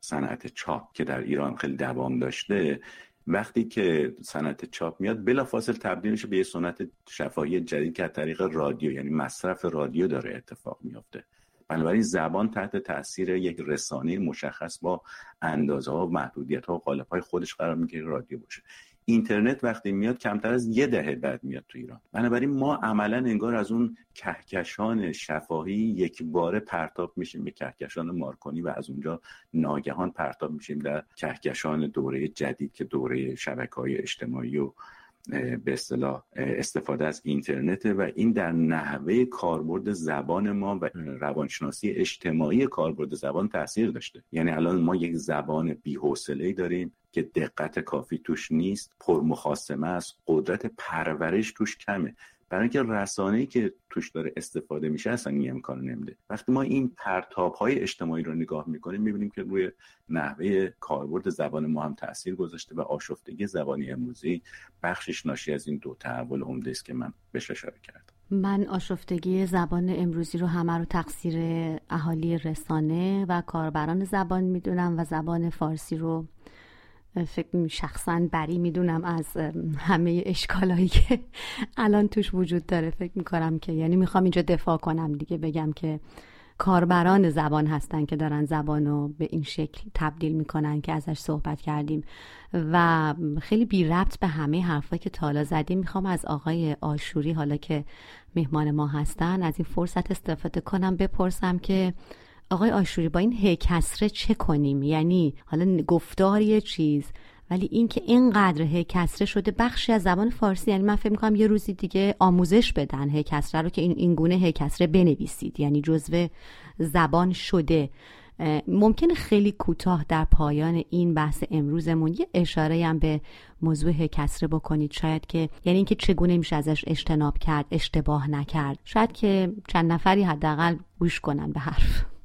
صنعت چاپ که در ایران خیلی دوام داشته وقتی که صنعت چاپ میاد بلافاصله تبدیل میشه به یه سنت شفاهی جدید که از طریق رادیو یعنی مصرف رادیو داره اتفاق میافته. بنابراین زبان تحت تاثیر یک رسانه مشخص با اندازه ها و محدودیت ها و قالب های خودش قرار می‌گیره رادیو باشه. اینترنت وقتی میاد کمتر از یه دهه بعد میاد تو ایران. بنابراین ما عملا انگار از اون کهکشان شفاهی یک باره پرتاب میشیم. به کهکشان مارکونی و از اونجا ناگهان پرتاب میشیم در کهکشان دوره جدید که دوره شبکه های اجتماعی و به اصطلاح استفاده از اینترنت و این در نحوه کاربرد زبان ما و روانشناسی اجتماعی کاربرد زبان تاثیر داشته. یعنی الان ما یک زبان بی‌حوصله داریم. که دقت کافی توش نیست پرمخاسمه است قدرت پرورش توش کمه. برای اینکه رسانه‌ای که توش داره استفاده میشه اصلا این امکان نمیده. وقتی ما این پرتاب های اجتماعی رو نگاه می‌کنیم می‌بینیم که روی نحوه کاربرد زبان ما هم تاثیر گذاشته و آشفتگی زبانی امروزی بخشش ناشی از این دو تحول عمده است که من بهش اشاره کردم. من آشفتگی زبان امروزی رو همه رو تقصیر اهالی رسانه و کاربران زبان می‌دونم و زبان فارسی رو فکر شخصا بری می‌دونم از همه اشکالایی که الان توش وجود داره فکر می‌کنم که یعنی می‌خوام اینجا دفاع کنم دیگه بگم که کاربران زبان هستن که دارن زبان رو به این شکل تبدیل می‌کنن که ازش صحبت کردیم. و خیلی بی ربط به همه حرفایی که تالا زدیم. می‌خوام از آقای آشوری حالا که مهمان ما هستن از این فرصت استفاده کنم بپرسم که آقای آشوری با این ه کسره چه کنیم؟ یعنی حالا گفتار یه چیز ولی اینکه اینقدر ه کسره شده بخشی از زبان فارسی یعنی من فکر می‌کنم یه روزی دیگه آموزش بدن ه کسره رو که این این گونه ه کسره بنویسید یعنی جزو زبان شده. ممکنه خیلی کوتاه در پایان این بحث امروزمون یه اشاره هم به موضوع کسره بکنید. شاید که یعنی اینکه چگونه میشه ازش اجتناب کرد اشتباه نکرد. شاید که چند نفری حداقل گوش کنن به حرف.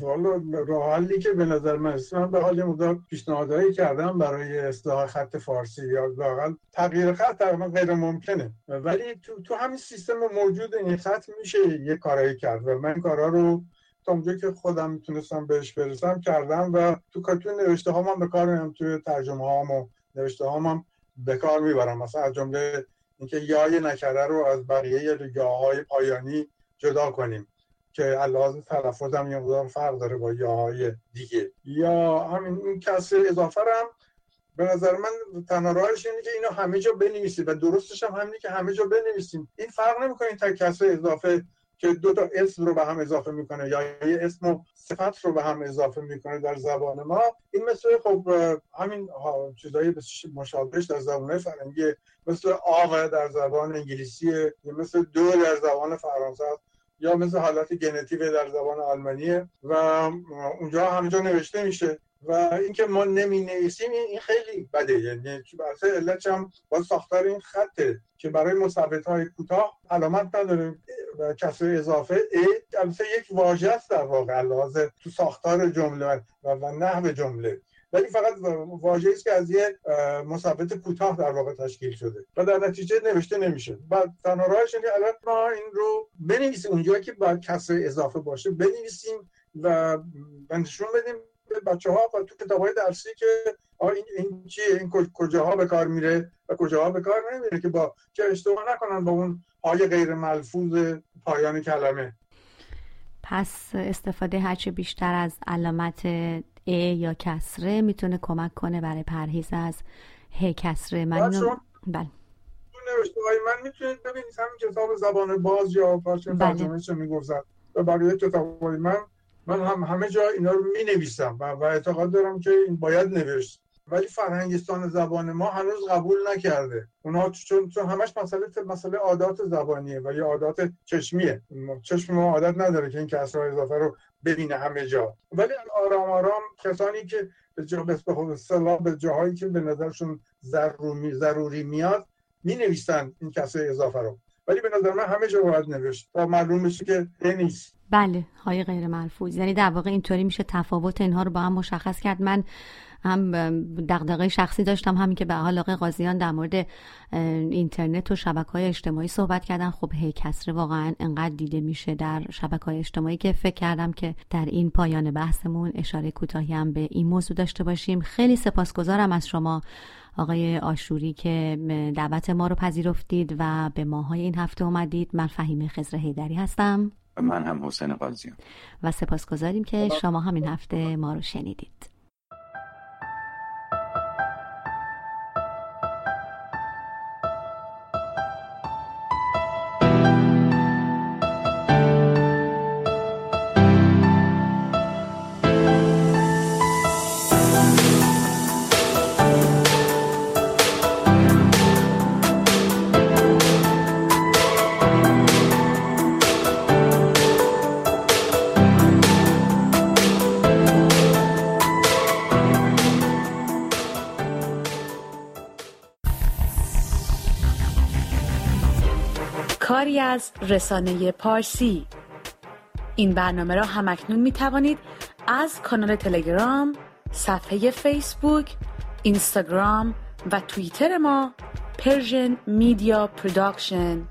والا راه حلی که به نظر من من به حال مقدار پیشنهادهایی کردم برای اصلاح خط فارسی یا لاقل تغییر خط تقریبا غیر ممکنه. ولی تو, تو همین سیستم موجود این خط میشه یه کارایی کرد و من کارا رو تا اونجا که خودم می‌تونستم بهش برسم کردم و تو کاتون نوشته هام هم به کار می‌برم توی ترجمه هام و نوشته هام هم به کار می‌برم. مثلا از جمله اینکه یای نکره رو از بقیه یاهای پایانی جدا کنیم. که علاوه تلفظ هم یه فرق داره با یاهای دیگه. یا همین این کسر اضافه هم به نظر من تنها راهش اینه که اینو همه جا بنویسید و درستش هم همینه که همه جا بنویسیم این فرق نمی‌کنه تا کسر اضافه که دو تا اسم رو به هم اضافه می‌کنه یا یه اسم و صفت رو به هم اضافه می‌کنه در زبان ما. این مثل خب همین چیزایی مشابهش در زبان فرنگی مثل آقا در زبان انگلیسی مثل دو در زبان فرانسه یا مثل حالت ژنتیو در زبان آلمانیه و اونجا همجا نوشته میشه و اینکه ما نمی نویسیم این خیلی بده. یعنی برای علت هم با ساختار این خطه که برای مثبت های کوتاه علامت نداره و کسر اضافه. ای البته یک واژه است در واقع لحاظ تو ساختار جمله و نحو جمله. ولی فقط واژه‌ای است که از یه مثبت کوتاه در واقع تشکیل شده و در نتیجه نوشته نمیشه. و تنها راهش الان ما این رو بنویسیم اونجا که باید کسر اضافه باشه بنویسیم و نشون بدیم به بچه ها و تو کتاب های درسی که این, این چیه این کجاها به کار میره و کجاها به کار نمیره که با که اشتباه نکنن با اون های غیر ملفوظ پایان کلمه. پس استفاده هرچه بیشتر از علامت ا یا کسره می‌تونه کمک کنه برای پرهیز از ه کسره. من اینو بله. نوشته های من می‌تونید ببینید همین کتاب زبان باز یا پارچه بله. ترجمه چه می‌گفتن و بقیه کتاب های من من هم همه جا اینا رو می نویسم و, و اعتقاد دارم که این باید نوشت. ولی فرهنگستان زبان ما هنوز قبول نکرده. اونها چون چون همش مسئله مسئله عادات زبانیه و یا عادات چشمیه. چشم ما عادت نداره که این کسرهای اضافه رو ببینه همه جا. ولی آرام آرام کسانی که به جا به به جاهایی که به نظرشون ضروری ضروری میاد می نویسن این کسر اضافه رو. ولی به نظر من همه جا باید نوشت تا معلوم بشه که نیست. بله های غیر ملفوظ یعنی در واقع اینطوری میشه تفاوت اینها رو با هم مشخص کرد. من هم دغدغه شخصی داشتم همین که به حال آقای قاضیان در مورد اینترنت و شبکه های اجتماعی صحبت کردن. خب هی کسره واقعا انقدر دیده میشه در شبکه های اجتماعی که فکر کردم که در این پایان بحثمون اشاره کوتاهی هم به این موضوع داشته باشیم. خیلی سپاسگزارم از شما آقای آشوری که دعوت ما رو پذیرفتید و به ماهای این هفته اومدید. من فهیم خزر هیدری هستم. من هم حسین قاضیان. و سپاسگزاریم که شما هم این هفته ما رو شنیدید. از رسانه پارسی این برنامه را هم‌اکنون می توانید از کانال تلگرام، صفحه فیسبوک، اینستاگرام و توییتر ما Persian Media Production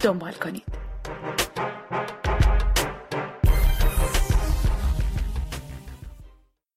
دنبال کنید.